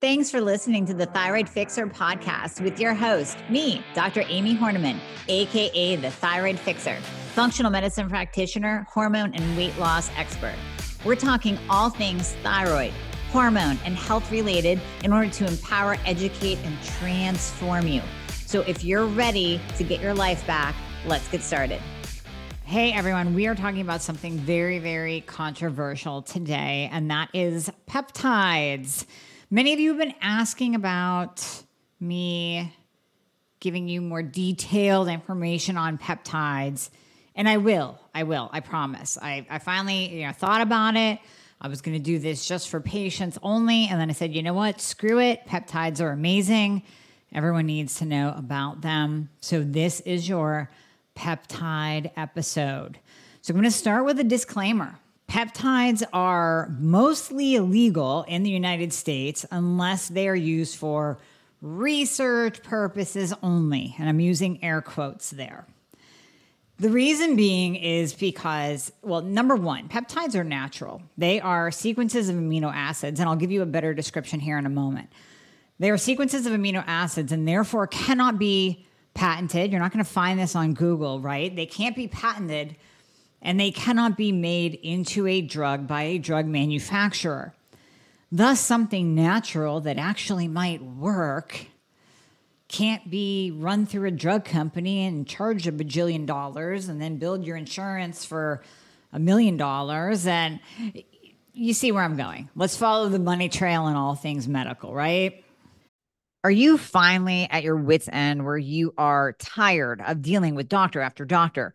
Thanks for listening to the Thyroid Fixer podcast with your host, me, Dr. Amie Hornaman, AKA the Thyroid Fixer, functional medicine practitioner, hormone and weight loss expert. We're talking all things thyroid, hormone, and health related in order to empower, educate, and transform you. So if you're ready to get your life back, let's get started. Hey everyone, we are talking about something very, very controversial today, and that is peptides. Many of you have been asking about me giving you more detailed information on peptides, and I will. I will. I promise. I, I finally you know, thought about it. I was going to do this just for patients only, and then I said, you know what? Screw it. Peptides are amazing. Everyone needs to know about them. So this is your peptide episode. So I'm going to start with a disclaimer. Peptides are mostly illegal in the United States unless they are used for research purposes only. And I'm using air quotes there. The reason being is because, well, number one, peptides are natural. They are sequences of amino acids, and I'll give you a better description here in a moment. They are sequences of amino acids and therefore cannot be patented. You're not going to find this on Google, right? They can't be patented and they cannot be made into a drug by a drug manufacturer. Thus, something natural that actually might work can't be run through a drug company and charge a bajillion dollars and then build your insurance for a million dollars. And you see where I'm going. Let's follow the money trail in all things medical, right? Are you finally at your wits' end where you are tired of dealing with doctor after doctor?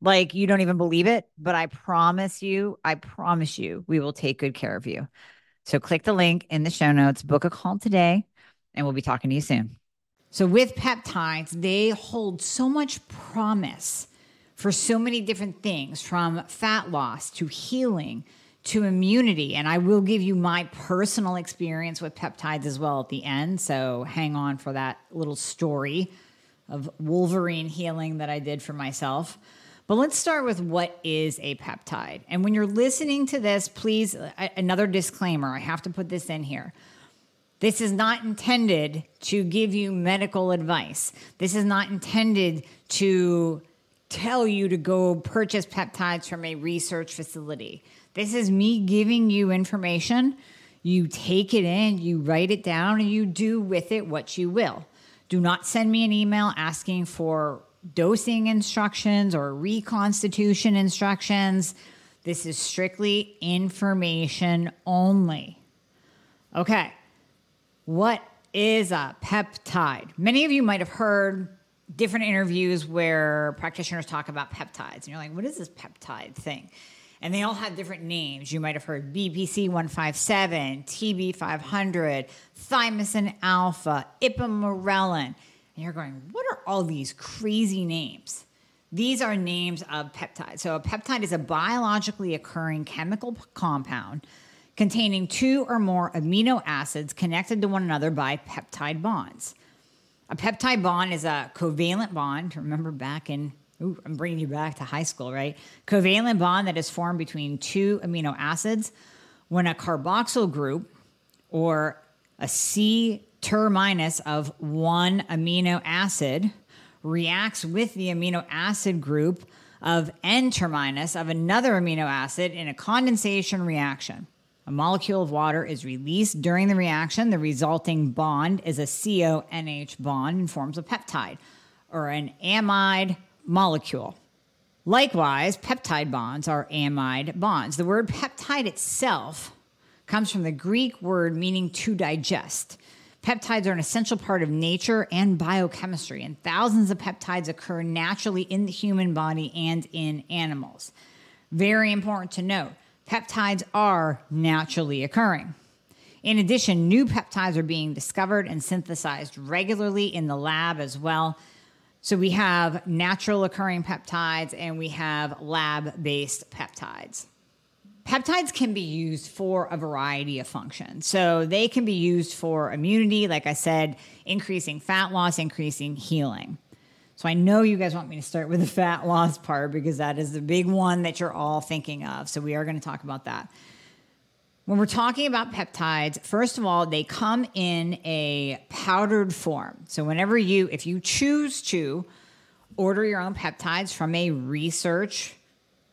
like you don't even believe it, but I promise you, I promise you, we will take good care of you. So click the link in the show notes, book a call today, and we'll be talking to you soon. So, with peptides, they hold so much promise for so many different things from fat loss to healing to immunity. And I will give you my personal experience with peptides as well at the end. So, hang on for that little story of Wolverine healing that I did for myself. But let's start with what is a peptide. And when you're listening to this, please, another disclaimer I have to put this in here. This is not intended to give you medical advice. This is not intended to tell you to go purchase peptides from a research facility. This is me giving you information. You take it in, you write it down, and you do with it what you will. Do not send me an email asking for dosing instructions or reconstitution instructions. This is strictly information only. Okay, what is a peptide? Many of you might have heard different interviews where practitioners talk about peptides, and you're like, what is this peptide thing? And they all have different names. You might have heard BPC 157, TB 500, thymosin alpha, ipamorelin. And you're going, what are all these crazy names? These are names of peptides. So, a peptide is a biologically occurring chemical compound containing two or more amino acids connected to one another by peptide bonds. A peptide bond is a covalent bond. Remember back in, ooh, I'm bringing you back to high school, right? Covalent bond that is formed between two amino acids when a carboxyl group or a C terminus of one amino acid reacts with the amino acid group of N terminus of another amino acid in a condensation reaction. A molecule of water is released during the reaction. The resulting bond is a CONH bond and forms a peptide or an amide molecule. Likewise, peptide bonds are amide bonds. The word peptide itself comes from the Greek word meaning to digest. Peptides are an essential part of nature and biochemistry, and thousands of peptides occur naturally in the human body and in animals. Very important to note peptides are naturally occurring. In addition, new peptides are being discovered and synthesized regularly in the lab as well. So we have natural occurring peptides and we have lab based peptides. Peptides can be used for a variety of functions. So they can be used for immunity, like I said, increasing fat loss, increasing healing. So I know you guys want me to start with the fat loss part because that is the big one that you're all thinking of. So we are going to talk about that. When we're talking about peptides, first of all, they come in a powdered form. So whenever you, if you choose to order your own peptides from a research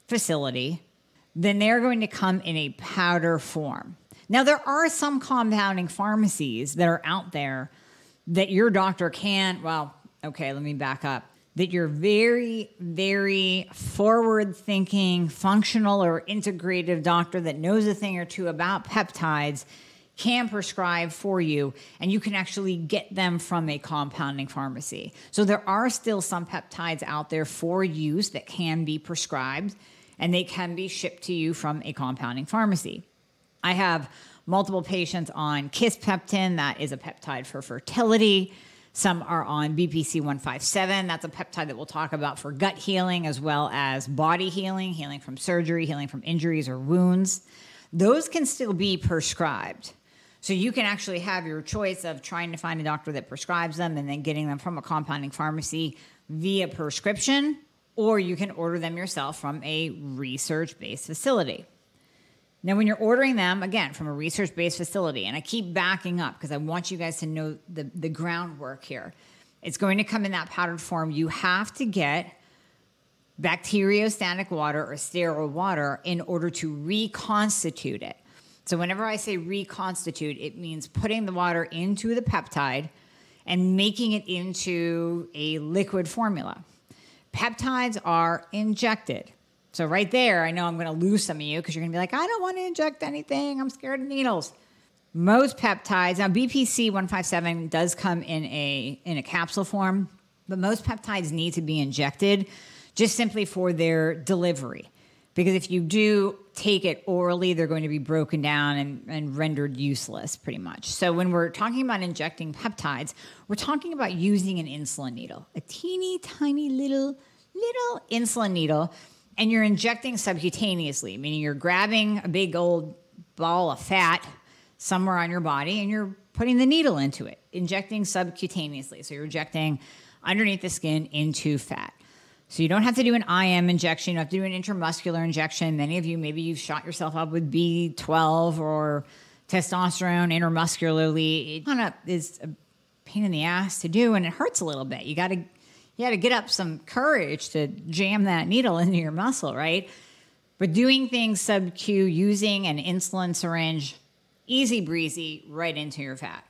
facility, then they're going to come in a powder form. Now, there are some compounding pharmacies that are out there that your doctor can, well, okay, let me back up that your very, very forward thinking, functional or integrative doctor that knows a thing or two about peptides can prescribe for you, and you can actually get them from a compounding pharmacy. So, there are still some peptides out there for use that can be prescribed, and they can be shipped to you from a compounding pharmacy. I have multiple patients on Kisspeptin, that is a peptide for fertility. Some are on BPC 157. That's a peptide that we'll talk about for gut healing as well as body healing, healing from surgery, healing from injuries or wounds. Those can still be prescribed. So you can actually have your choice of trying to find a doctor that prescribes them and then getting them from a compounding pharmacy via prescription, or you can order them yourself from a research based facility. Now, when you're ordering them, again, from a research based facility, and I keep backing up because I want you guys to know the, the groundwork here, it's going to come in that powdered form. You have to get bacteriostatic water or sterile water in order to reconstitute it. So, whenever I say reconstitute, it means putting the water into the peptide and making it into a liquid formula. Peptides are injected. So right there, I know I'm going to lose some of you because you're going to be like, I don't want to inject anything. I'm scared of needles. Most peptides now BPC 157 does come in a in a capsule form, but most peptides need to be injected just simply for their delivery. Because if you do take it orally, they're going to be broken down and, and rendered useless pretty much. So, when we're talking about injecting peptides, we're talking about using an insulin needle, a teeny tiny little, little insulin needle and you're injecting subcutaneously, meaning you're grabbing a big old ball of fat somewhere on your body and you're putting the needle into it, injecting subcutaneously. So you're injecting underneath the skin into fat. So you don't have to do an IM injection, you have to do an intramuscular injection. Many of you, maybe you've shot yourself up with B12 or testosterone intramuscularly. It kind of is a pain in the ass to do and it hurts a little bit. You got to you had to get up some courage to jam that needle into your muscle, right? But doing things sub Q using an insulin syringe, easy breezy, right into your fat.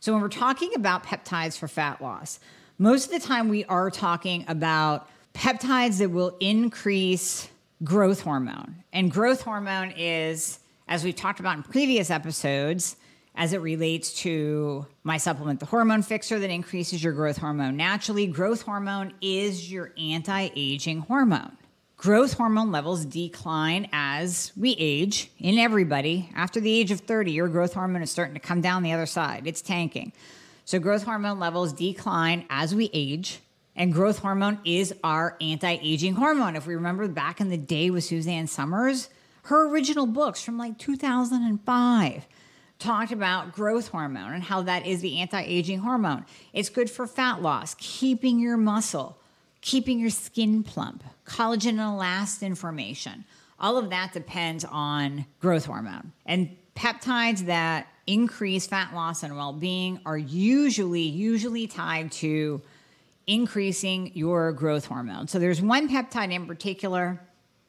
So when we're talking about peptides for fat loss, most of the time we are talking about peptides that will increase growth hormone. And growth hormone is, as we've talked about in previous episodes, as it relates to my supplement, the hormone fixer that increases your growth hormone naturally. Growth hormone is your anti aging hormone. Growth hormone levels decline as we age in everybody. After the age of 30, your growth hormone is starting to come down the other side, it's tanking. So, growth hormone levels decline as we age. And growth hormone is our anti aging hormone. If we remember back in the day with Suzanne Somers, her original books from like 2005 talked about growth hormone and how that is the anti aging hormone. It's good for fat loss, keeping your muscle, keeping your skin plump, collagen and elastin formation. All of that depends on growth hormone. And peptides that increase fat loss and well being are usually, usually tied to increasing your growth hormone. So there's one peptide in particular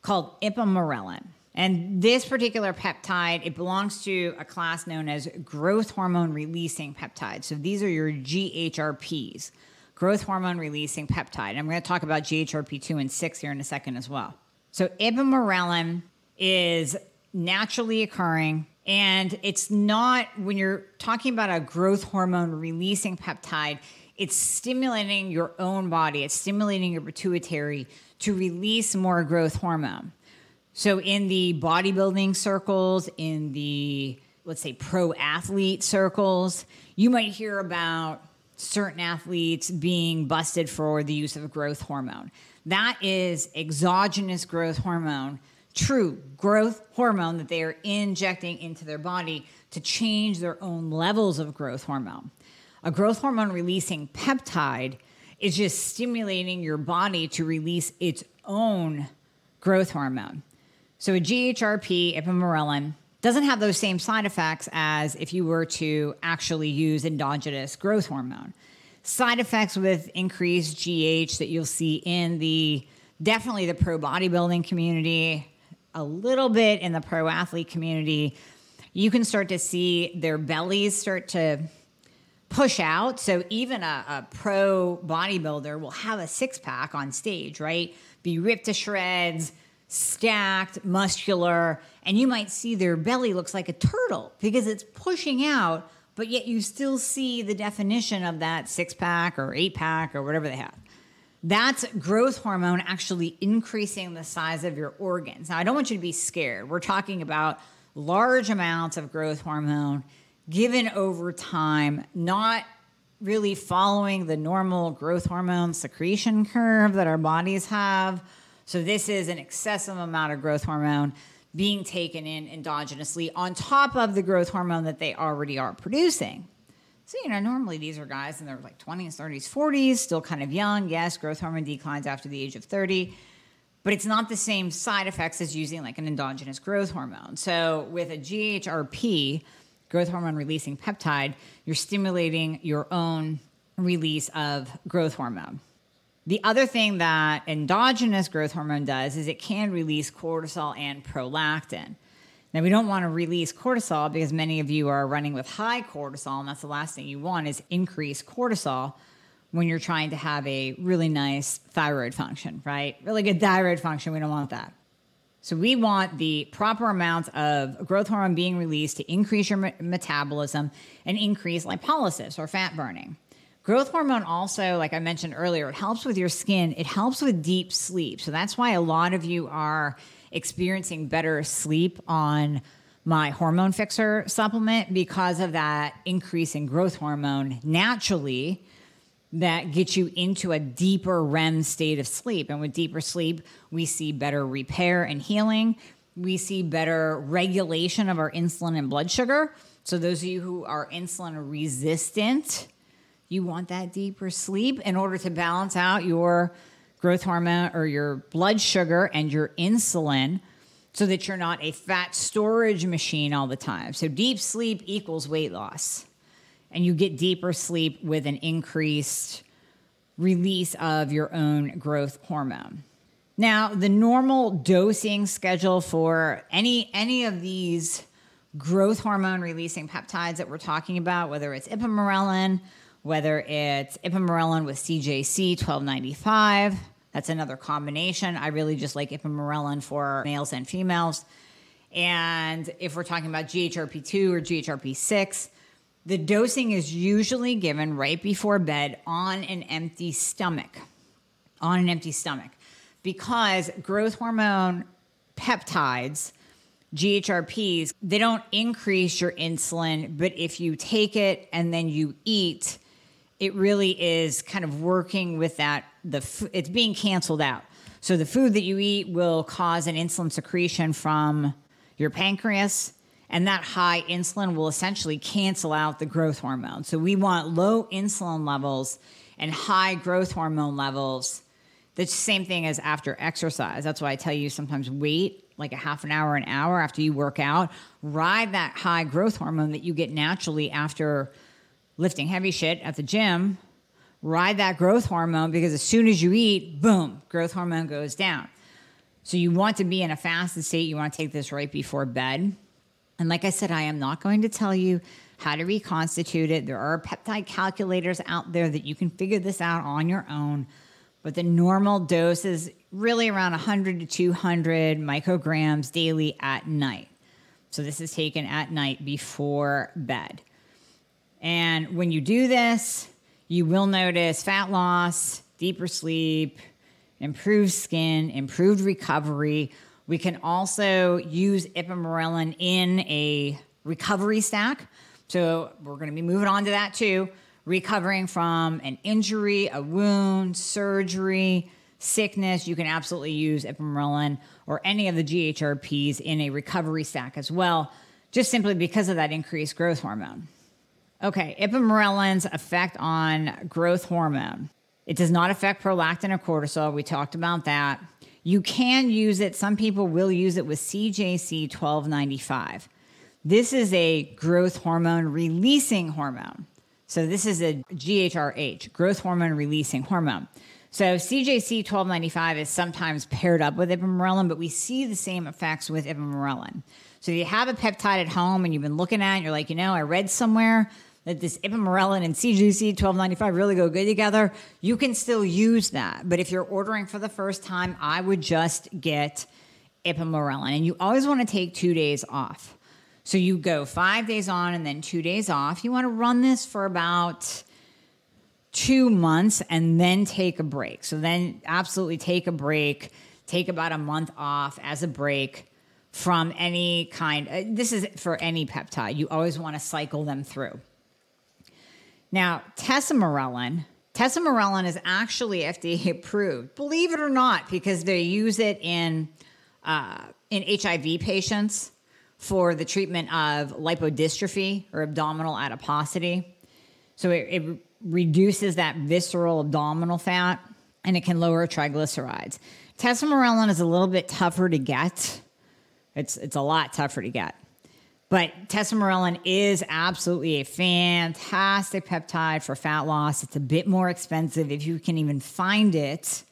called ipamorelin. And this particular peptide, it belongs to a class known as growth hormone releasing peptides. So these are your GHRPs, growth hormone releasing peptide. And I'm going to talk about GHRP2 and 6 here in a second as well. So, ipamorelin is naturally occurring and it's not when you're talking about a growth hormone releasing peptide, it's stimulating your own body, it's stimulating your pituitary to release more growth hormone. So, in the bodybuilding circles, in the let's say pro athlete circles, you might hear about certain athletes being busted for the use of growth hormone. That is exogenous growth hormone, true growth hormone that they are injecting into their body to change their own levels of growth hormone. A growth hormone releasing peptide is just stimulating your body to release its own growth hormone. So a GHRP, ipamorelin, doesn't have those same side effects as if you were to actually use endogenous growth hormone. Side effects with increased GH that you'll see in the definitely the pro bodybuilding community, a little bit in the pro athlete community. You can start to see their bellies start to push out. So even a, a pro bodybuilder will have a six pack on stage, right? Be ripped to shreds stacked, muscular, and you might see their belly looks like a turtle because it's pushing out, but yet you still see the definition of that six pack or eight pack or whatever they have. That's growth hormone actually increasing the size of your organs. Now, I don't want you to be scared. We're talking about large amounts of growth hormone given over time, not really following the normal growth hormone secretion curve that our bodies have so this is an excessive amount of growth hormone being taken in endogenously on top of the growth hormone that they already are producing. So, you know, normally these are guys in their like 20s, 30s, 40s, still kind of young. Yes, growth hormone declines after the age of 30, but it's not the same side effects as using like an endogenous growth hormone. So, with a GHRP, growth hormone releasing peptide, you're stimulating your own release of growth hormone. The other thing that endogenous growth hormone does is it can release cortisol and prolactin. Now, we don't want to release cortisol because many of you are running with high cortisol, and that's the last thing you want is increase cortisol when you're trying to have a really nice thyroid function, right? Really good thyroid function. We don't want that. So, we want the proper amount of growth hormone being released to increase your metabolism and increase lipolysis or fat burning. Growth hormone also, like I mentioned earlier, it helps with your skin. It helps with deep sleep. So that's why a lot of you are experiencing better sleep on my hormone fixer supplement because of that increase in growth hormone naturally that gets you into a deeper REM state of sleep. And with deeper sleep, we see better repair and healing. We see better regulation of our insulin and blood sugar. So, those of you who are insulin resistant, you want that deeper sleep in order to balance out your growth hormone or your blood sugar and your insulin so that you're not a fat storage machine all the time. So, deep sleep equals weight loss. And you get deeper sleep with an increased release of your own growth hormone. Now, the normal dosing schedule for any any of these growth hormone releasing peptides that we're talking about, whether it's ipamorelin, whether it's ipamorelin with CJC 1295. That's another combination. I really just like ipamorelin for males and females. And if we're talking about GHRP2 or GHRP6, the dosing is usually given right before bed on an empty stomach. On an empty stomach. Because growth hormone peptides, GHRPs, they don't increase your insulin, but if you take it and then you eat, it really is kind of working with that the it's being canceled out so the food that you eat will cause an insulin secretion from your pancreas and that high insulin will essentially cancel out the growth hormone so we want low insulin levels and high growth hormone levels the same thing as after exercise that's why i tell you sometimes wait like a half an hour an hour after you work out ride that high growth hormone that you get naturally after lifting heavy shit at the gym, ride that growth hormone because as soon as you eat, boom, growth hormone goes down. So you want to be in a fasted state. You want to take this right before bed. And like I said, I am not going to tell you how to reconstitute it. There are peptide calculators out there that you can figure this out on your own. But the normal dose is really around 100 to 200 micrograms daily at night. So this is taken at night before bed. And when you do this, you will notice fat loss, deeper sleep, improved skin, improved recovery. We can also use ipamorelin in a recovery stack. So we're going to be moving on to that too. Recovering from an injury, a wound, surgery, sickness, you can absolutely use ipamorelin or any of the GHRPs in a recovery stack as well, just simply because of that increased growth hormone. Okay, ipamorelin's effect on growth hormone. It does not affect prolactin or cortisol. We talked about that. You can use it, some people will use it with CJC 1295. This is a growth hormone releasing hormone. So, this is a GHRH, growth hormone releasing hormone. So, CJC 1295 is sometimes paired up with ipamorelin, but we see the same effects with ipamorelin. So, if you have a peptide at home and you've been looking at it, you're like, you know, I read somewhere that this ipamorelin and CJC 1295 really go good together, you can still use that. But if you're ordering for the first time, I would just get ipamorelin. And you always want to take two days off. So you go five days on and then two days off. You want to run this for about two months and then take a break. So then absolutely take a break, take about a month off as a break from any kind. Uh, this is for any peptide. You always want to cycle them through. Now, tesamorelin, tesamorelin is actually FDA approved, believe it or not, because they use it in uh, in HIV patients for the treatment of lipodystrophy or abdominal adiposity. So it, it reduces that visceral abdominal fat and it can lower triglycerides. Tesamorelin is a little bit tougher to get. It's it's a lot tougher to get. But tesamorelin is absolutely a fantastic peptide for fat loss. It's a bit more expensive if you can even find it.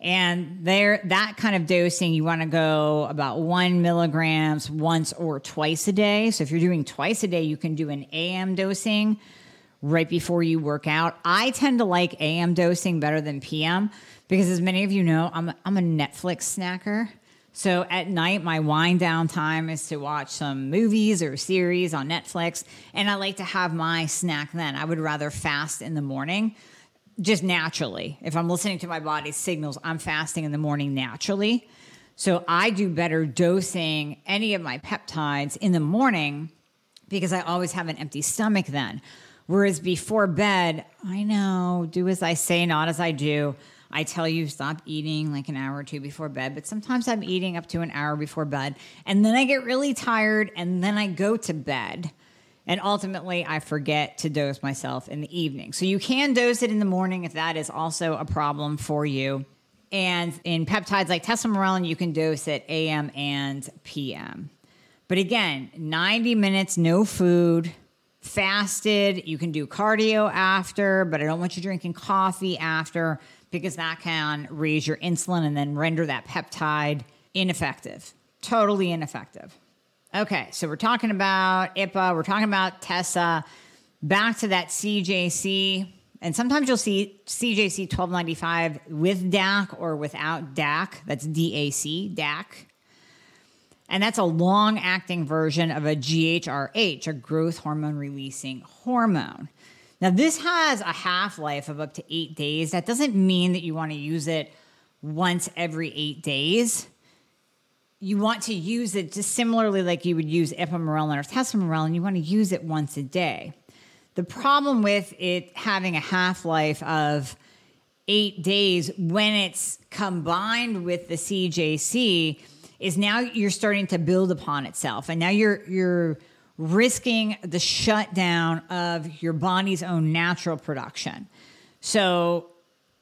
And there, that kind of dosing, you want to go about one milligrams once or twice a day. So if you're doing twice a day, you can do an AM dosing right before you work out. I tend to like AM dosing better than PM because, as many of you know, I'm, I'm a Netflix snacker. So at night, my wind down time is to watch some movies or series on Netflix, and I like to have my snack then. I would rather fast in the morning, just naturally. If I'm listening to my body's signals, I'm fasting in the morning naturally. So I do better dosing any of my peptides in the morning because I always have an empty stomach then. Whereas before bed, I know, do as I say, not as I do. I tell you stop eating like an hour or two before bed, but sometimes I'm eating up to an hour before bed. And then I get really tired and then I go to bed. And ultimately, I forget to dose myself in the evening. So you can dose it in the morning if that is also a problem for you. And in peptides like tesamorelin, you can dose it AM and PM. But again, 90 minutes, no food, fasted. You can do cardio after, but I don't want you drinking coffee after because that can raise your insulin and then render that peptide ineffective, totally ineffective. Okay, so we're talking about IPA, we're talking about TESA. Back to that CJC, and sometimes you'll see CJC 1295 with DAC or without DAC. That's DAC, DAC. And that's a long acting version of a GHRH, a growth hormone releasing hormone. Now, this has a half life of up to eight days. That doesn't mean that you want to use it once every eight days. You want to use it just similarly like you would use ipamorelin or tesamorelin. You want to use it once a day. The problem with it having a half life of eight days when it's combined with the CJC is now you're starting to build upon itself, and now you're you're risking the shutdown of your body's own natural production. So,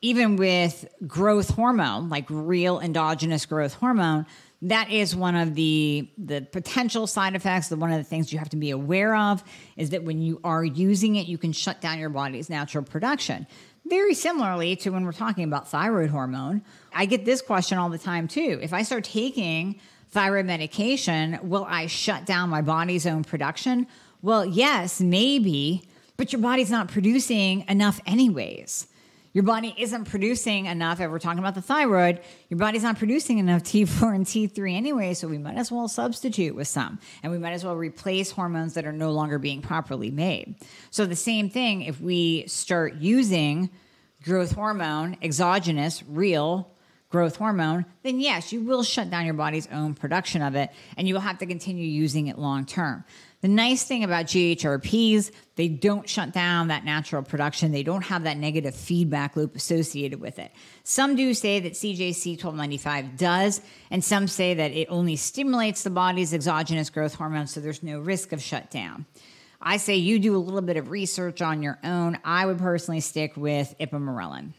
even with growth hormone, like real endogenous growth hormone, that is one of the the potential side effects. The one of the things you have to be aware of is that when you are using it, you can shut down your body's natural production. Very similarly to when we're talking about thyroid hormone, I get this question all the time too. If I start taking thyroid medication, will I shut down my body's own production? Well, yes, maybe, but your body's not producing enough anyways. Your body isn't producing enough. If we're talking about the thyroid, your body's not producing enough T4 and T3 anyway, so we might as well substitute with some. And we might as well replace hormones that are no longer being properly made. So, the same thing if we start using growth hormone, exogenous, real growth hormone, then yes, you will shut down your body's own production of it and you will have to continue using it long term. The nice thing about GHRPs, they don't shut down that natural production. They don't have that negative feedback loop associated with it. Some do say that CJC 1295 does, and some say that it only stimulates the body's exogenous growth hormone, so there's no risk of shutdown. I say you do a little bit of research on your own. I would personally stick with ipamorelin.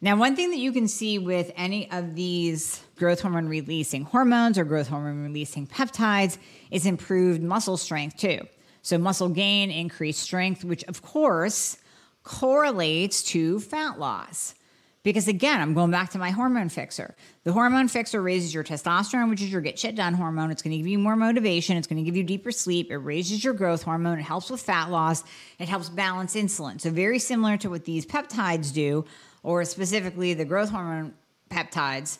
Now, one thing that you can see with any of these growth hormone releasing hormones or growth hormone releasing peptides is improved muscle strength too. So, muscle gain, increased strength, which of course correlates to fat loss. Because again, I'm going back to my hormone fixer. The hormone fixer raises your testosterone, which is your get shit done hormone. It's going to give you more motivation. It's going to give you deeper sleep. It raises your growth hormone. It helps with fat loss. It helps balance insulin. So, very similar to what these peptides do, or specifically the growth hormone peptides,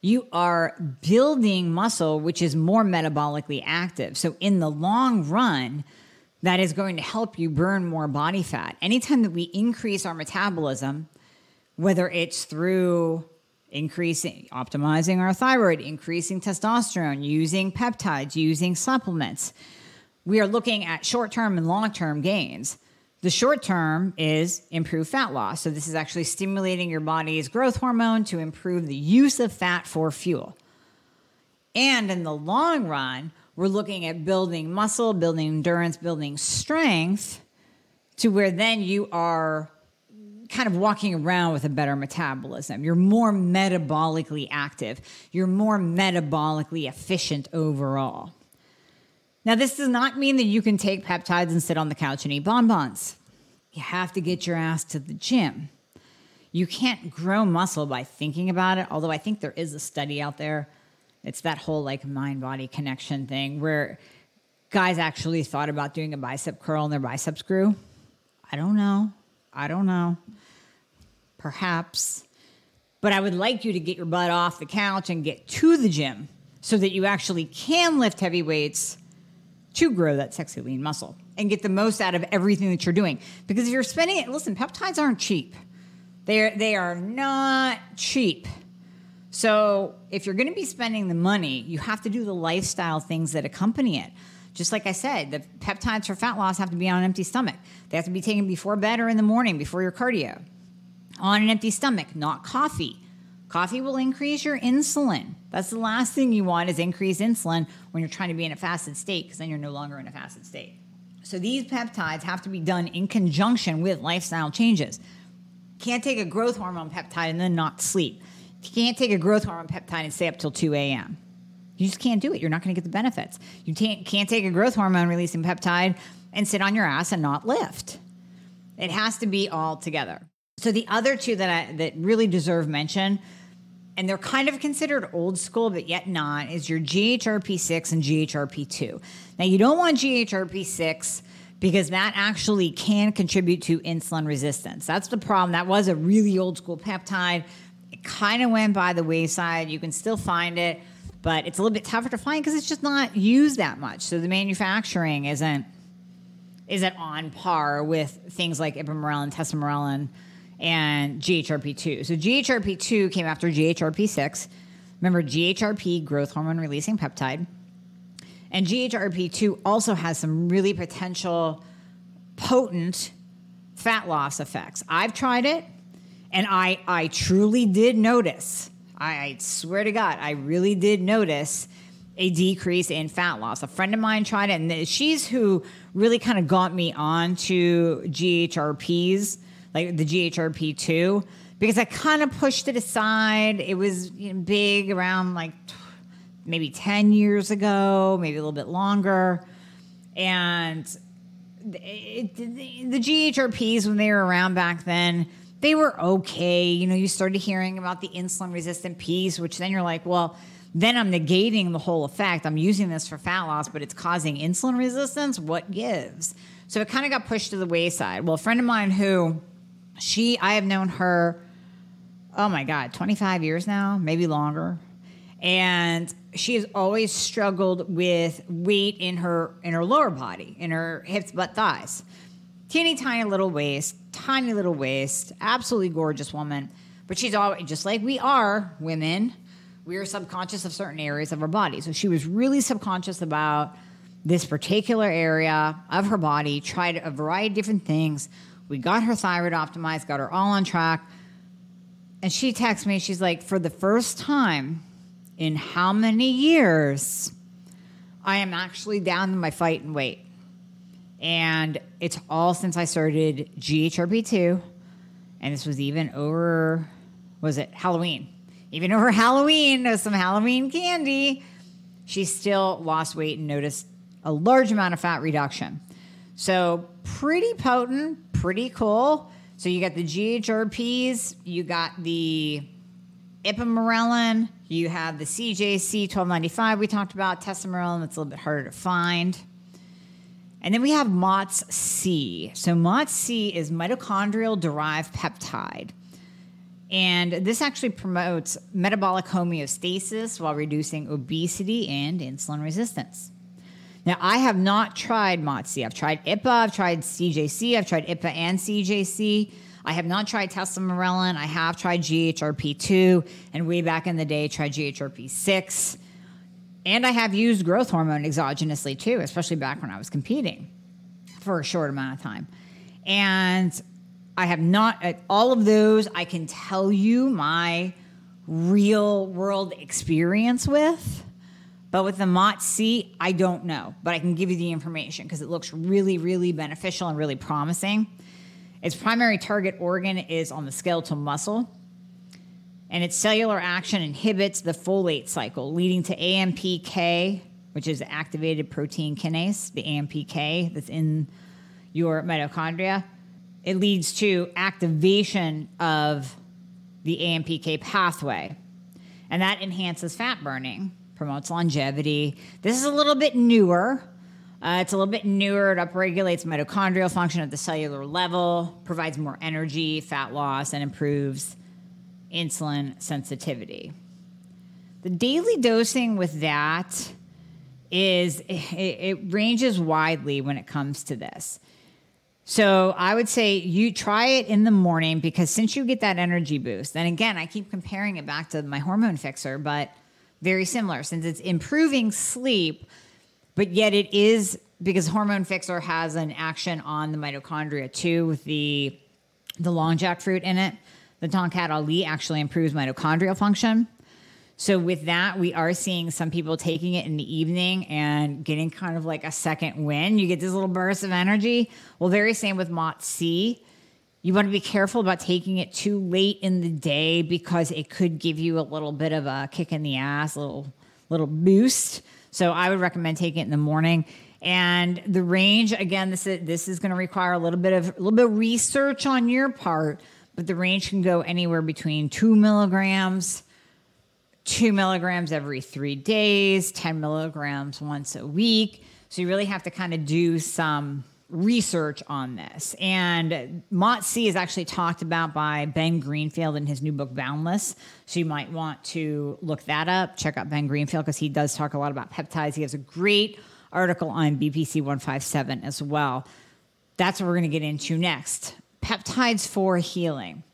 you are building muscle, which is more metabolically active. So, in the long run, that is going to help you burn more body fat. Anytime that we increase our metabolism, whether it's through increasing, optimizing our thyroid, increasing testosterone, using peptides, using supplements, we are looking at short term and long term gains. The short term is improve fat loss. So, this is actually stimulating your body's growth hormone to improve the use of fat for fuel. And in the long run, we're looking at building muscle, building endurance, building strength to where then you are kind of walking around with a better metabolism. You're more metabolically active, you're more metabolically efficient overall. Now, this does not mean that you can take peptides and sit on the couch and eat bonbons. You have to get your ass to the gym. You can't grow muscle by thinking about it, although I think there is a study out there. It's that whole like mind body connection thing where guys actually thought about doing a bicep curl and their biceps grew. I don't know. I don't know. Perhaps. But I would like you to get your butt off the couch and get to the gym so that you actually can lift heavy weights to grow that sexy lean muscle and get the most out of everything that you're doing. Because if you're spending it, listen, peptides aren't cheap. They're they are not cheap. So if you're going to be spending the money, you have to do the lifestyle things that accompany it. Just like I said, the peptides for fat loss have to be on an empty stomach. They have to be taken before bed or in the morning before your cardio. On an empty stomach, not coffee. Coffee will increase your insulin. That's the last thing you want is increased insulin when you're trying to be in a fasted state because then you're no longer in a fasted state. So these peptides have to be done in conjunction with lifestyle changes. Can't take a growth hormone peptide and then not sleep. You can't take a growth hormone peptide and stay up till 2 a.m. You just can't do it. You're not going to get the benefits. You can't, can't take a growth hormone releasing peptide and sit on your ass and not lift. It has to be all together. So the other two that I, that really deserve mention and they're kind of considered old school, but yet not, is your GHRP6 and GHRP2. Now, you don't want GHRP6 because that actually can contribute to insulin resistance. That's the problem. That was a really old school peptide. It kind of went by the wayside. You can still find it, but it's a little bit tougher to find because it's just not used that much. So the manufacturing isn't isn't on par with things like ipamorelin, tesamorelin, and GHRP2. So GHRP2 came after GHRP6. Remember, GHRP, growth hormone releasing peptide. And GHRP2 also has some really potential potent fat loss effects. I've tried it and I, I truly did notice, I, I swear to God, I really did notice a decrease in fat loss. A friend of mine tried it, and she's who really kind of got me on to GHRPs like the GHRP2, because I kind of pushed it aside. It was you know, big around like maybe 10 years ago, maybe a little bit longer. And it, it, the GHRPs, when they were around back then, they were okay. You know, you started hearing about the insulin resistant piece, which then you're like, well, then I'm negating the whole effect. I'm using this for fat loss, but it's causing insulin resistance. What gives? So it kind of got pushed to the wayside. Well, a friend of mine who she, I have known her, oh my God, 25 years now, maybe longer. And she has always struggled with weight in her in her lower body, in her hips, butt, thighs. Teeny tiny little waist, tiny little waist, absolutely gorgeous woman. But she's always just like we are women. We are subconscious of certain areas of our body. So she was really subconscious about this particular area of her body, tried a variety of different things. We got her thyroid optimized, got her all on track. And she texts me, she's like, for the first time in how many years, I am actually down in my fight and weight. And it's all since I started GHRP2. And this was even over, was it Halloween? Even over Halloween, there's some Halloween candy. She still lost weight and noticed a large amount of fat reduction. So, pretty potent, pretty cool. So, you got the GHRPs, you got the ipamorelin, you have the CJC 1295 we talked about, tesamorelin, that's a little bit harder to find. And then we have MOTS-c. So MOTS-c is mitochondrial derived peptide. And this actually promotes metabolic homeostasis while reducing obesity and insulin resistance. Now, I have not tried MOTS-c. I've tried IPA, I've tried CJC, I've tried IPA and CJC. I have not tried tesamorelin. I have tried GHRP2, and way back in the day, tried GHRP6. And I have used growth hormone exogenously too, especially back when I was competing for a short amount of time. And I have not, at all of those, I can tell you my real world experience with. But with the MOTS-c, I don't know, but I can give you the information because it looks really, really beneficial and really promising. Its primary target organ is on the skeletal muscle, and its cellular action inhibits the folate cycle, leading to AMPK, which is activated protein kinase, the AMPK that's in your mitochondria. It leads to activation of the AMPK pathway, and that enhances fat burning promotes longevity. This is a little bit newer. Uh, it's a little bit newer. It upregulates mitochondrial function at the cellular level, provides more energy, fat loss, and improves insulin sensitivity. The daily dosing with that is it, it ranges widely when it comes to this. So I would say you try it in the morning because since you get that energy boost, and again, I keep comparing it back to my hormone fixer, but very similar since it's improving sleep, but yet it is because hormone fixer has an action on the mitochondria too with the the long jackfruit in it. The Tongkat Ali actually improves mitochondrial function. So with that, we are seeing some people taking it in the evening and getting kind of like a second win. You get this little burst of energy. Well, very same with MOTS-c. You want to be careful about taking it too late in the day because it could give you a little bit of a kick in the ass, a little little boost. So I would recommend taking it in the morning. And the range, again, this is this is going to require a little bit of a little bit of research on your part, but the range can go anywhere between two milligrams, two milligrams every three days, 10 milligrams once a week. So you really have to kind of do some research on this. And MOTS-c is actually talked about by Ben Greenfield in his new book, Boundless. So you might want to look that up. Check out Ben Greenfield because he does talk a lot about peptides. He has a great article on BPC 157 as well. That's what we're going to get into next peptides for healing.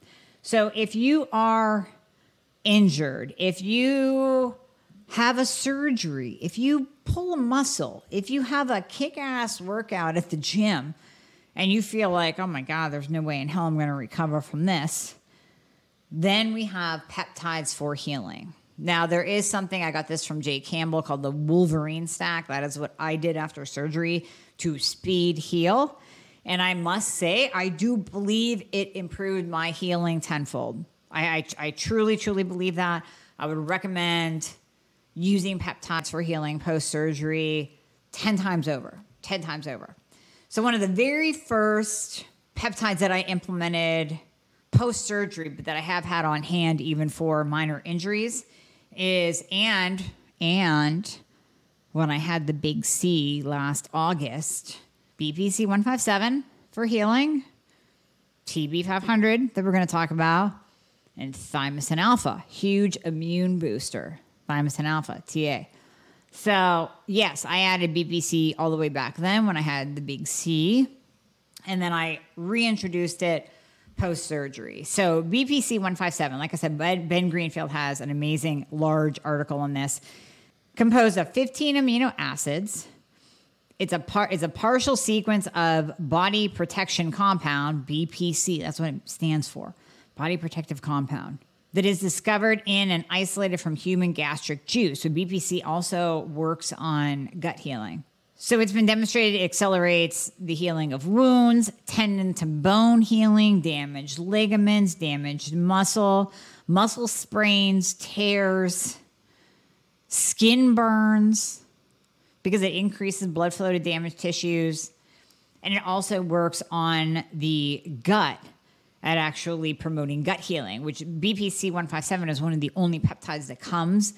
So if you are injured, if you have a surgery, if you pull a muscle, if you have a kick ass workout at the gym and you feel like, oh my God, there's no way in hell I'm going to recover from this, then we have peptides for healing. Now, there is something, I got this from Jay Campbell called the Wolverine stack. That is what I did after surgery to speed heal. And I must say, I do believe it improved my healing tenfold. I, I, I truly, truly believe that. I would recommend using peptides for healing post surgery 10 times over, 10 times over. So, one of the very first peptides that I implemented post surgery, but that I have had on hand even for minor injuries, is and and when I had the big C last August, BPC 157 for healing, TB 500 that we're going to talk about, and thymosin alpha, huge immune booster. Thymosin alpha, TA. So, yes, I added BPC all the way back then when I had the big C. And then I reintroduced it post surgery. So, BPC 157, like I said, Ben Greenfield has an amazing large article on this, composed of 15 amino acids. It's a part it's a partial sequence of body protection compound, BPC. That's what it stands for. Body protective compound that is discovered in and isolated from human gastric juice. So BPC also works on gut healing. So it's been demonstrated it accelerates the healing of wounds, tendon to bone healing, damaged ligaments, damaged muscle, muscle sprains, tears, skin burns, because it increases blood flow to damaged tissues. And it also works on the gut at actually promoting gut healing, which BPC 157 is one of the only peptides that comes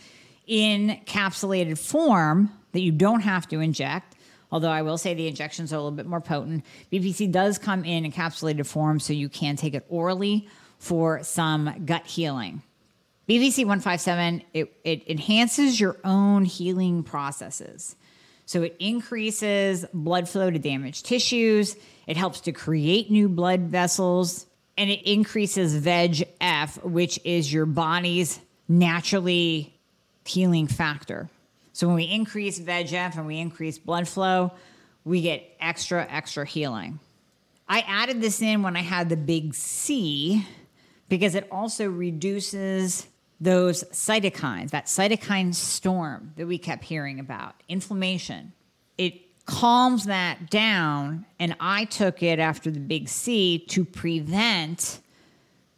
in capsulated form that you don't have to inject. Although I will say the injections are a little bit more potent. BPC does come in encapsulated form, so you can take it orally for some gut healing. BPC 157, it, it enhances your own healing processes. So it increases blood flow to damaged tissues. It helps to create new blood vessels and it increases VEGF, which is your body's naturally healing factor. So when we increase VEGF and we increase blood flow, we get extra, extra healing. I added this in when I had the big C because it also reduces those cytokines, that cytokine storm that we kept hearing about, inflammation. It calms that down. And I took it after the big C to prevent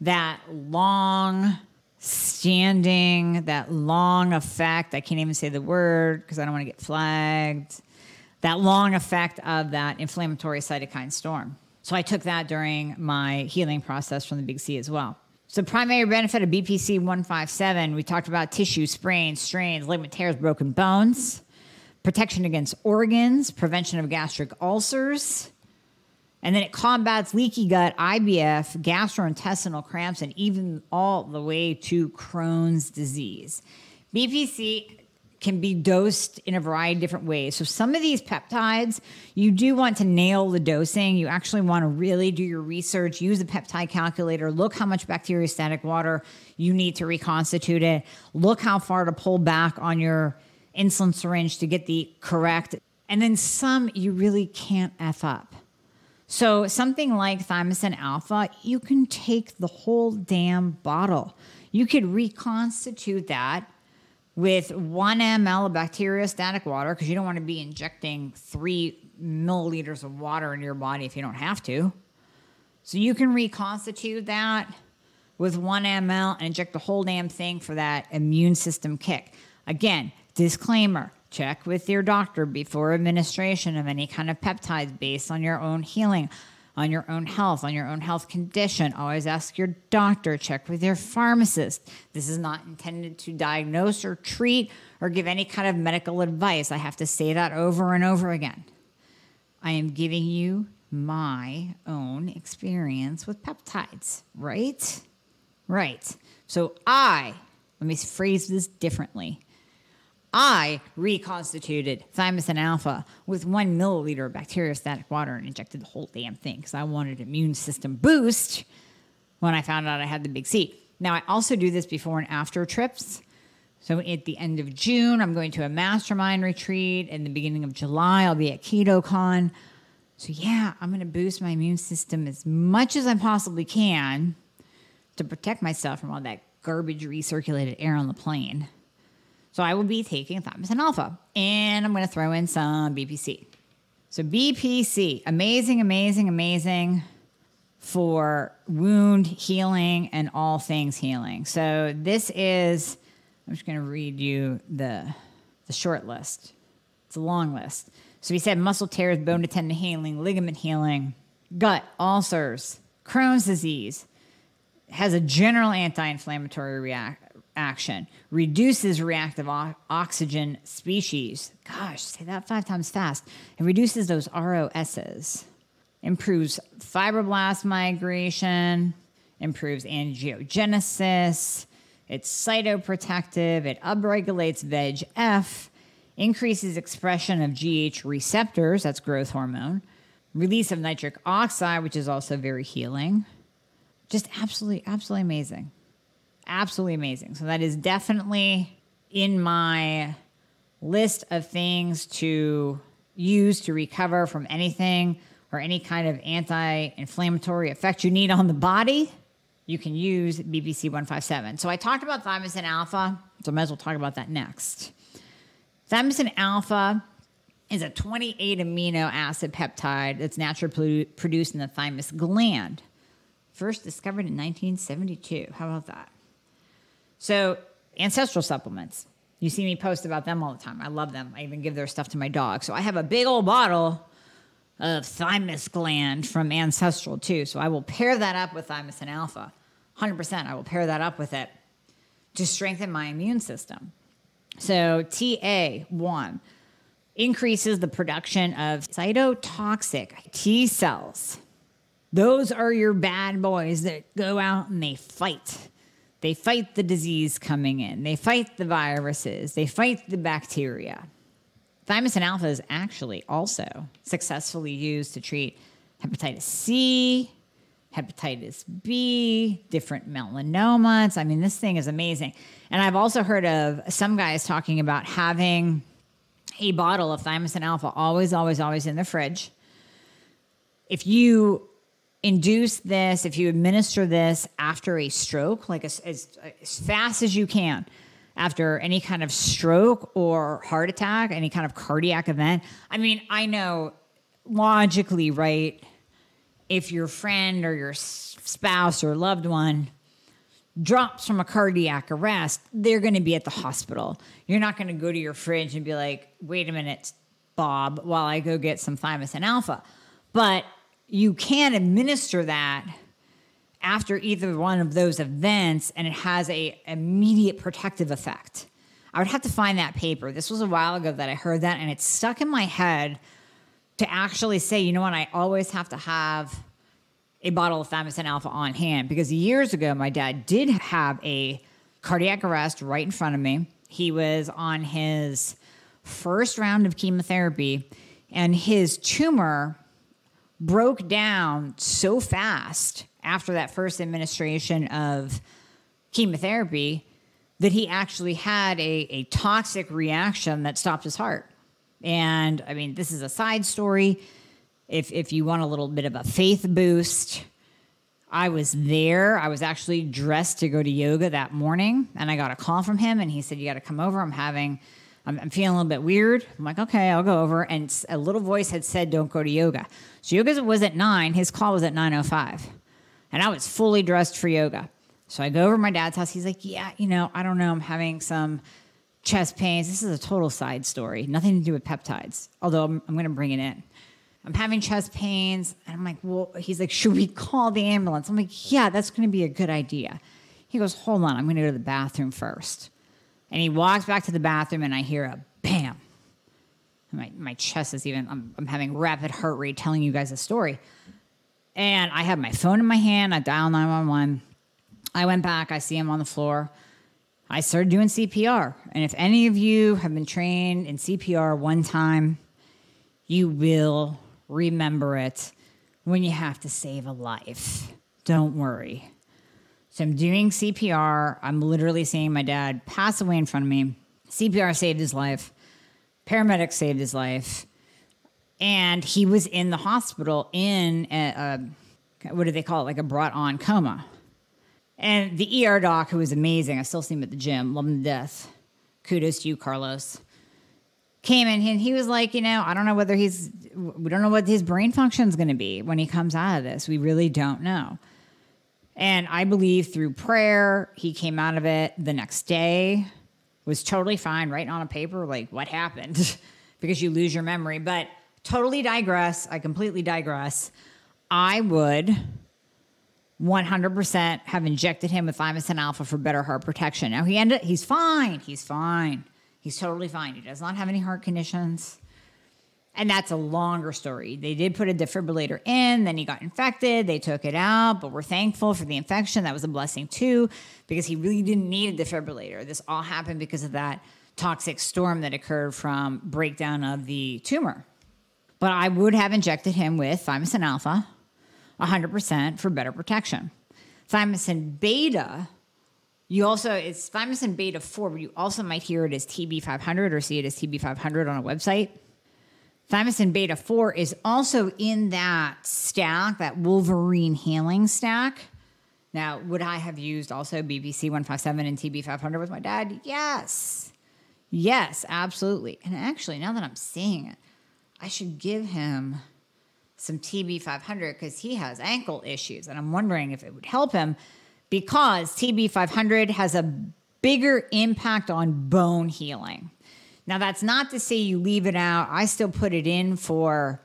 that long standing, that long effect. I can't even say the word because I don't want to get flagged. That long effect of that inflammatory cytokine storm. So I took that during my healing process from the big C as well. So, primary benefit of BPC 157, we talked about tissue, sprains, strains, ligament tears, broken bones protection against organs, prevention of gastric ulcers, and then it combats leaky gut, IBS, gastrointestinal cramps, and even all the way to Crohn's disease. BPC can be dosed in a variety of different ways. So, some of these peptides, you do want to nail the dosing. You actually want to really do your research, use the peptide calculator, look how much bacteriostatic water you need to reconstitute it, look how far to pull back on your insulin syringe to get the correct. And then some you really can't F up. So, something like thymosin alpha, you can take the whole damn bottle. You could reconstitute that with one ml of bacteriostatic water because you don't want to be injecting three milliliters of water into your body if you don't have to. So, you can reconstitute that with one ml and inject the whole damn thing for that immune system kick. Again, Disclaimer check with your doctor before administration of any kind of peptides based on your own healing, on your own health, on your own health condition. Always ask your doctor, check with your pharmacist. This is not intended to diagnose or treat or give any kind of medical advice. I have to say that over and over again. I am giving you my own experience with peptides, right? Right. So I, let me phrase this differently. I reconstituted thymosin alpha with one milliliter of bacteriostatic water and injected the whole damn thing because I wanted immune system boost when I found out I had the big C. Now, I also do this before and after trips. So at the end of June, I'm going to a mastermind retreat. In the beginning of July, I'll be at KetoCon. So yeah, I'm going to boost my immune system as much as I possibly can to protect myself from all that garbage recirculated air on the plane. So I will be taking thymosin alpha and I'm going to throw in some BPC. So BPC, amazing, amazing, amazing for wound healing and all things healing. So this is, I'm just going to read you the, the short list. It's a long list. So we said muscle tears, bone to tendon healing, ligament healing, gut, ulcers, Crohn's disease, has a general anti-inflammatory react, action, reduces reactive o- oxygen species. Gosh, say that five times fast. It reduces those ROSs, improves fibroblast migration, improves angiogenesis. It's cytoprotective. It upregulates VEGF, increases expression of GH receptors, that's growth hormone, release of nitric oxide, which is also very healing. Just absolutely, absolutely amazing. Absolutely amazing. So that is definitely in my list of things to use to recover from anything or any kind of anti inflammatory effect you need on the body. You can use BPC 157. So I talked about thymosin alpha, so I might as well talk about that next. Thymosin alpha is a 28 amino acid peptide that's naturally produced in the thymus gland. First discovered in 1972. How about that? So, ancestral supplements. You see me post about them all the time. I love them. I even give their stuff to my dog. So, I have a big old bottle of thymus gland from Ancestral too. So, I will pair that up with thymosin alpha. 100%. I will pair that up with it to strengthen my immune system. So, TA1 increases the production of cytotoxic T cells. Those are your bad boys that go out and they fight. They fight the disease coming in, they fight the viruses, they fight the bacteria. Thymosin alpha is actually also successfully used to treat hepatitis C, hepatitis B, different melanomas. I mean, this thing is amazing. And I've also heard of some guys talking about having a bottle of thymosin alpha always, always, always in the fridge. If you induce this, if you administer this after a stroke, like as, as, as fast as you can, after any kind of stroke or heart attack, any kind of cardiac event. I mean, I know logically, right? If your friend or your spouse or loved one drops from a cardiac arrest, they're going to be at the hospital. You're not going to go to your fridge and be like, wait a minute, Bob, while I go get some thymosin alpha. But you can administer that after either one of those events and it has a immediate protective effect. I would have to find that paper. This was a while ago that I heard that and it stuck in my head to actually say, you know what, I always have to have a bottle of thymosin alpha on hand because years ago my dad did have a cardiac arrest right in front of me. He was on his first round of chemotherapy and his tumor broke down so fast after that first administration of chemotherapy that he actually had a, a toxic reaction that stopped his heart. And I mean, this is a side story. If, if you want a little bit of a faith boost, I was there. I was actually dressed to go to yoga that morning, and I got a call from him, and he said, "You got to come over. I'm having, I'm, I'm, feeling a little bit weird." I'm like, "Okay, I'll go over." And a little voice had said, "Don't go to yoga." So yoga was at nine. His call was at nine o oh five, and I was fully dressed for yoga. So I go over to my dad's house. He's like, "Yeah, you know, I don't know. I'm having some chest pains. This is a total side story, nothing to do with peptides. Although I'm, I'm going to bring it in." I'm having chest pains. And I'm like, well, he's like, should we call the ambulance? I'm like, yeah, that's going to be a good idea. He goes, hold on, I'm going to go to the bathroom first. And he walks back to the bathroom, and I hear a bam. My, my chest is even, I'm, I'm having rapid heart rate telling you guys a story. And I have my phone in my hand. I dial 911. I went back. I see him on the floor. I started doing CPR. And if any of you have been trained in CPR one time, you will remember it when you have to save a life. Don't worry. So I'm doing CPR. I'm literally seeing my dad pass away in front of me. CPR saved his life. Paramedics saved his life. And he was in the hospital in a, a what do they call it? Like a brought on coma. And the ER doc, who was amazing, I still see him at the gym, love him to death. Kudos to you, Carlos came in and he was like, you know, I don't know whether he's, we don't know what his brain function is going to be when he comes out of this. We really don't know. And I believe through prayer, he came out of it the next day, was totally fine, writing on a paper, like, what happened? because you lose your memory. But totally digress. I completely digress. I would 100% have injected him with thymosin alpha for better heart protection. Now he ended he's fine. He's fine. He's totally fine. He does not have any heart conditions. And that's a longer story. They did put a defibrillator in, then he got infected. They took it out, but we're thankful for the infection. That was a blessing too, because he really didn't need a defibrillator. This all happened because of that toxic storm that occurred from breakdown of the tumor. But I would have injected him with thymosin alpha 100% for better protection. Thymosin beta, you also, it's thymosin beta 4, but you also might hear it as TB500 or see it as TB500 on a website. Thymosin beta 4 is also in that stack, that Wolverine healing stack. Now, would I have used also BPC 157 and TB 500 with my dad? Yes. Yes, absolutely. And actually, now that I'm seeing it, I should give him some TB 500 because he has ankle issues. And I'm wondering if it would help him because TB 500 has a bigger impact on bone healing. Now, that's not to say you leave it out. I still put it in for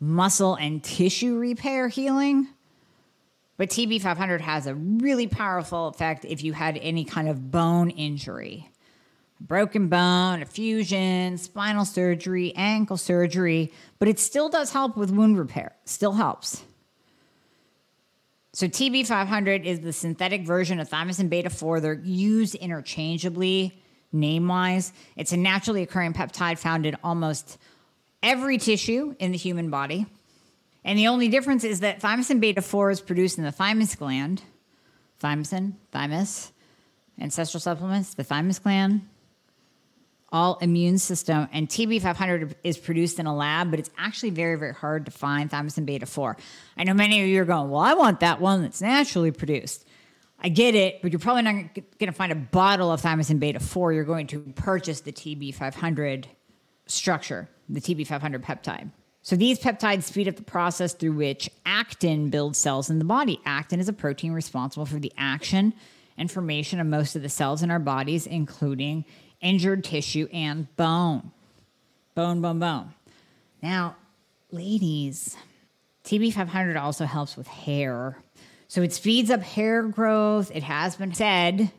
muscle and tissue repair healing. But TB500 has a really powerful effect if you had any kind of bone injury broken bone, a fusion, spinal surgery, ankle surgery, but it still does help with wound repair. Still helps. So TB500 is the synthetic version of thymosin beta 4. They're used interchangeably name wise. It's a naturally occurring peptide found in almost every tissue in the human body. And the only difference is that thymosin beta 4 is produced in the thymus gland. Thymosin, thymus, ancestral supplements, the thymus gland, all immune system. And TB500 is produced in a lab, but it's actually very, very hard to find thymosin beta 4. I know many of you are going, well, I want that one that's naturally produced. I get it, but you're probably not going to find a bottle of thymosin beta 4. You're going to purchase the TB500 structure, the TB500 peptide. So these peptides speed up the process through which actin builds cells in the body. Actin is a protein responsible for the action and formation of most of the cells in our bodies, including injured tissue and bone. Bone, bone, bone. Now, ladies, TB500 also helps with hair. So it speeds up hair growth. It has been said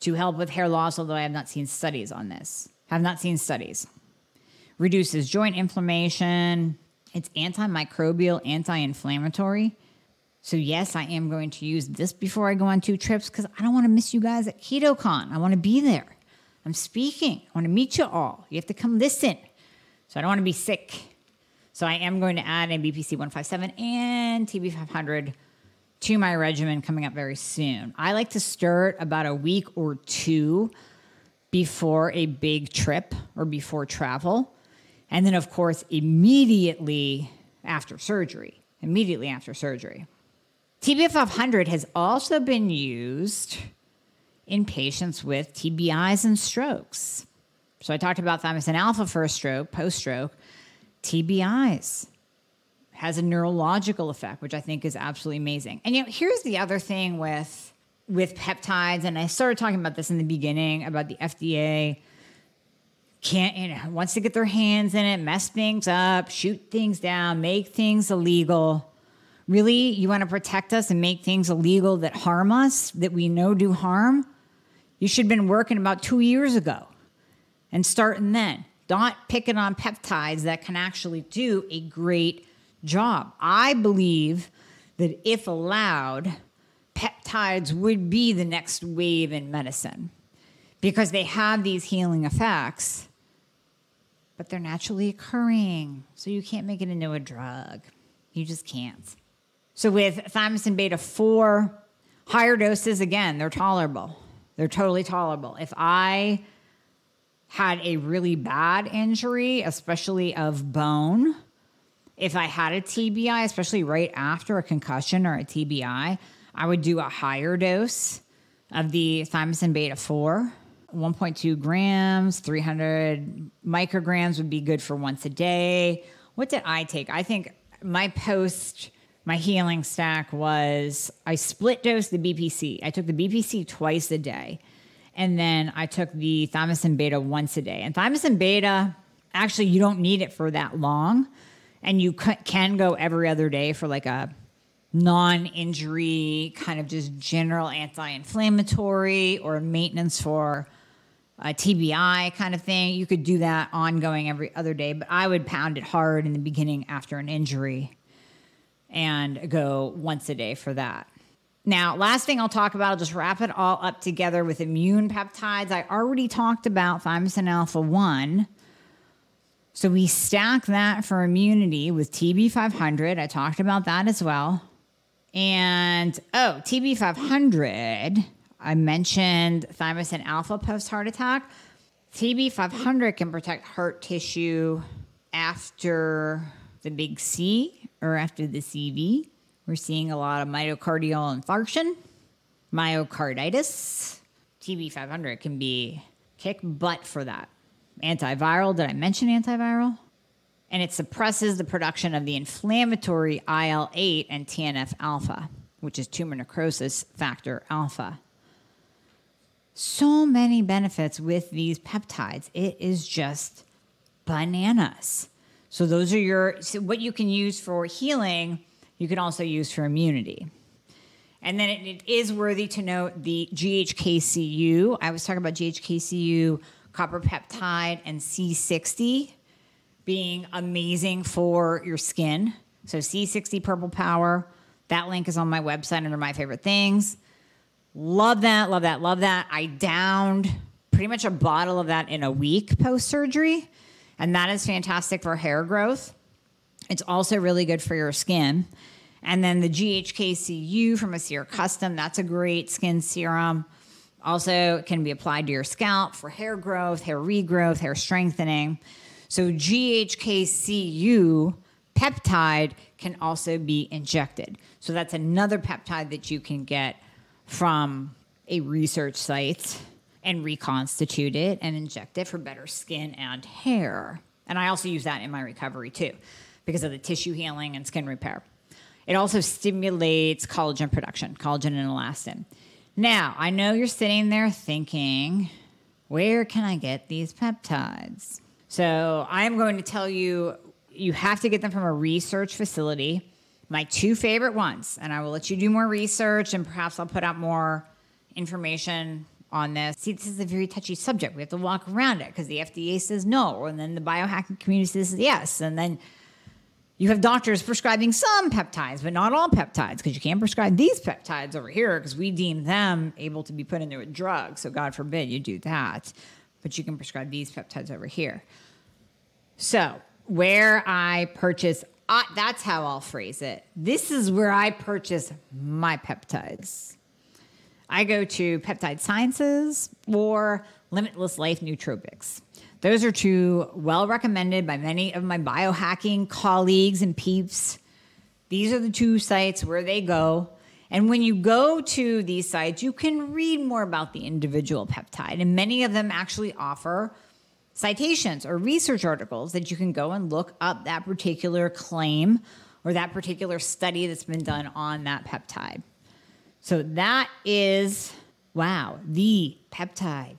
to help with hair loss, although I have not seen studies on this. Have not seen studies. Reduces joint inflammation. It's antimicrobial, anti inflammatory. So, yes, I am going to use this before I go on two trips because I don't want to miss you guys at KetoCon. I want to be there. I'm speaking. I want to meet you all. You have to come listen. So, I don't want to be sick. So, I am going to add in BPC 157 and TB 500 to my regimen coming up very soon. I like to start about a week or two before a big trip or before travel. And then, of course, immediately after surgery. Immediately after surgery. TB500 has also been used in patients with TBIs and strokes. So I talked about thymosin alpha for a stroke, post stroke, TBIs has a neurological effect, which I think is absolutely amazing. And you know, here's the other thing with with peptides, and I started talking about this in the beginning about the FDA can't you know wants to get their hands in it, mess things up, shoot things down, make things illegal. Really, you want to protect us and make things illegal that harm us, that we know do harm? You should have been working about two years ago and starting then. Not picking on peptides that can actually do a great job. I believe that if allowed, peptides would be the next wave in medicine because they have these healing effects, but they're naturally occurring. So you can't make it into a drug. You just can't. So with thymosin beta 4, higher doses, again, they're tolerable. They're totally tolerable. If I had a really bad injury, especially of bone, if I had a TBI, especially right after a concussion or a TBI, I would do a higher dose of the thymosin beta 4. 1.2 grams, 300 micrograms would be good for once a day. What did I take? I think my post, my healing stack was I split dose the BPC. I took the BPC twice a day. And then I took the thymosin beta once a day. And thymosin beta, actually, you don't need it for that long and you can go every other day for like a non injury, kind of just general anti inflammatory or maintenance for a TBI kind of thing. You could do that ongoing every other day, but I would pound it hard in the beginning after an injury and go once a day for that. Now, last thing I'll talk about, I'll just wrap it all up together with immune peptides. I already talked about thymosin alpha 1. So we stack that for immunity with TB500. I talked about that as well. And oh, TB500, I mentioned thymosin alpha post heart attack. TB500 can protect heart tissue after the big C or after the CV. We're seeing a lot of myocardial infarction, myocarditis. TB500 can be kick butt for that. Antiviral, did I mention antiviral? And it suppresses the production of the inflammatory IL 8 and TNF alpha, which is tumor necrosis factor alpha. So many benefits with these peptides. It is just bananas. So, those are your, so what you can use for healing you can also use for immunity. And then it, it is worthy to note the GHKCU. I was talking about GHKCU, copper peptide, and C60 being amazing for your skin. So C60 Purple Power. That link is on my website under my favorite things. Love that, love that, love that. I downed pretty much a bottle of that in a week post surgery, and that is fantastic for hair growth. It's also really good for your skin. And then the GHKCU from Aesir Custom, that's a great skin serum. Also, it can be applied to your scalp for hair growth, hair regrowth, hair strengthening. So, GHKCU peptide can also be injected. So, that's another peptide that you can get from a research site and reconstitute it and inject it for better skin and hair. And I also use that in my recovery too because of the tissue healing and skin repair. It also stimulates collagen production, collagen and elastin. Now, I know you're sitting there thinking, where can I get these peptides? So, I'm going to tell you you have to get them from a research facility. My two favorite ones, and I will let you do more research and perhaps I'll put out more information on this. See, this is a very touchy subject. We have to walk around it because the FDA says no, and then the biohacking community says yes, and then you have doctors prescribing some peptides, but not all peptides, because you can't prescribe these peptides over here because we deem them able to be put into a drug. So, God forbid you do that. But you can prescribe these peptides over here. So, where I purchase, that's how I'll phrase it. This is where I purchase my peptides. I go to Peptide Sciences or Limitless Life Nootropics. Those are two well recommended by many of my biohacking colleagues and peeps. These are the two sites where they go. And when you go to these sites, you can read more about the individual peptide. And many of them actually offer citations or research articles that you can go and look up that particular claim or that particular study that's been done on that peptide. So that is, wow, the peptide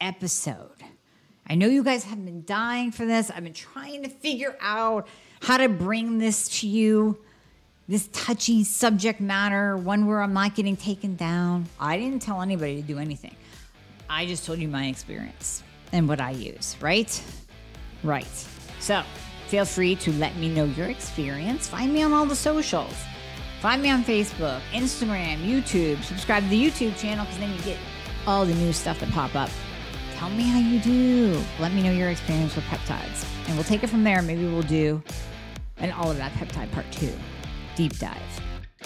episode. I know you guys have been dying for this. I've been trying to figure out how to bring this to you, this touchy subject matter, one where I'm not getting taken down. I didn't tell anybody to do anything. I just told you my experience and what I use, right? Right. So feel free to let me know your experience. Find me on all the socials. Find me on Facebook, Instagram, YouTube. Subscribe to the YouTube channel because then you get all the new stuff that pop up. Tell me how you do. Let me know your experience with peptides. And we'll take it from there. Maybe we'll do an all of that peptide part two deep dive.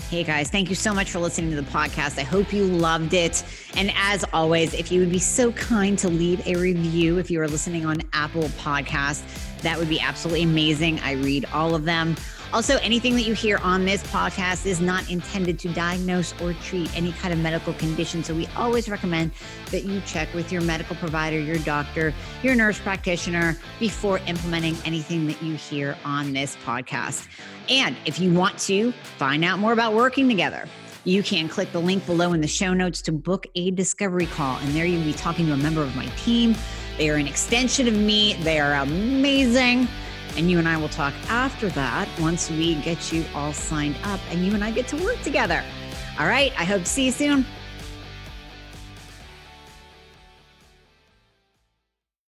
Hey guys, thank you so much for listening to the podcast. I hope you loved it. And as always, if you would be so kind to leave a review if you are listening on Apple Podcasts, that would be absolutely amazing. I read all of them. Also, anything that you hear on this podcast is not intended to diagnose or treat any kind of medical condition. So, we always recommend that you check with your medical provider, your doctor, your nurse practitioner before implementing anything that you hear on this podcast. And if you want to find out more about working together, you can click the link below in the show notes to book a discovery call. And there you'll be talking to a member of my team. They are an extension of me, they are amazing And you and I will talk after that once we get you all signed up and you and I get to work together. All right. I hope to see you soon.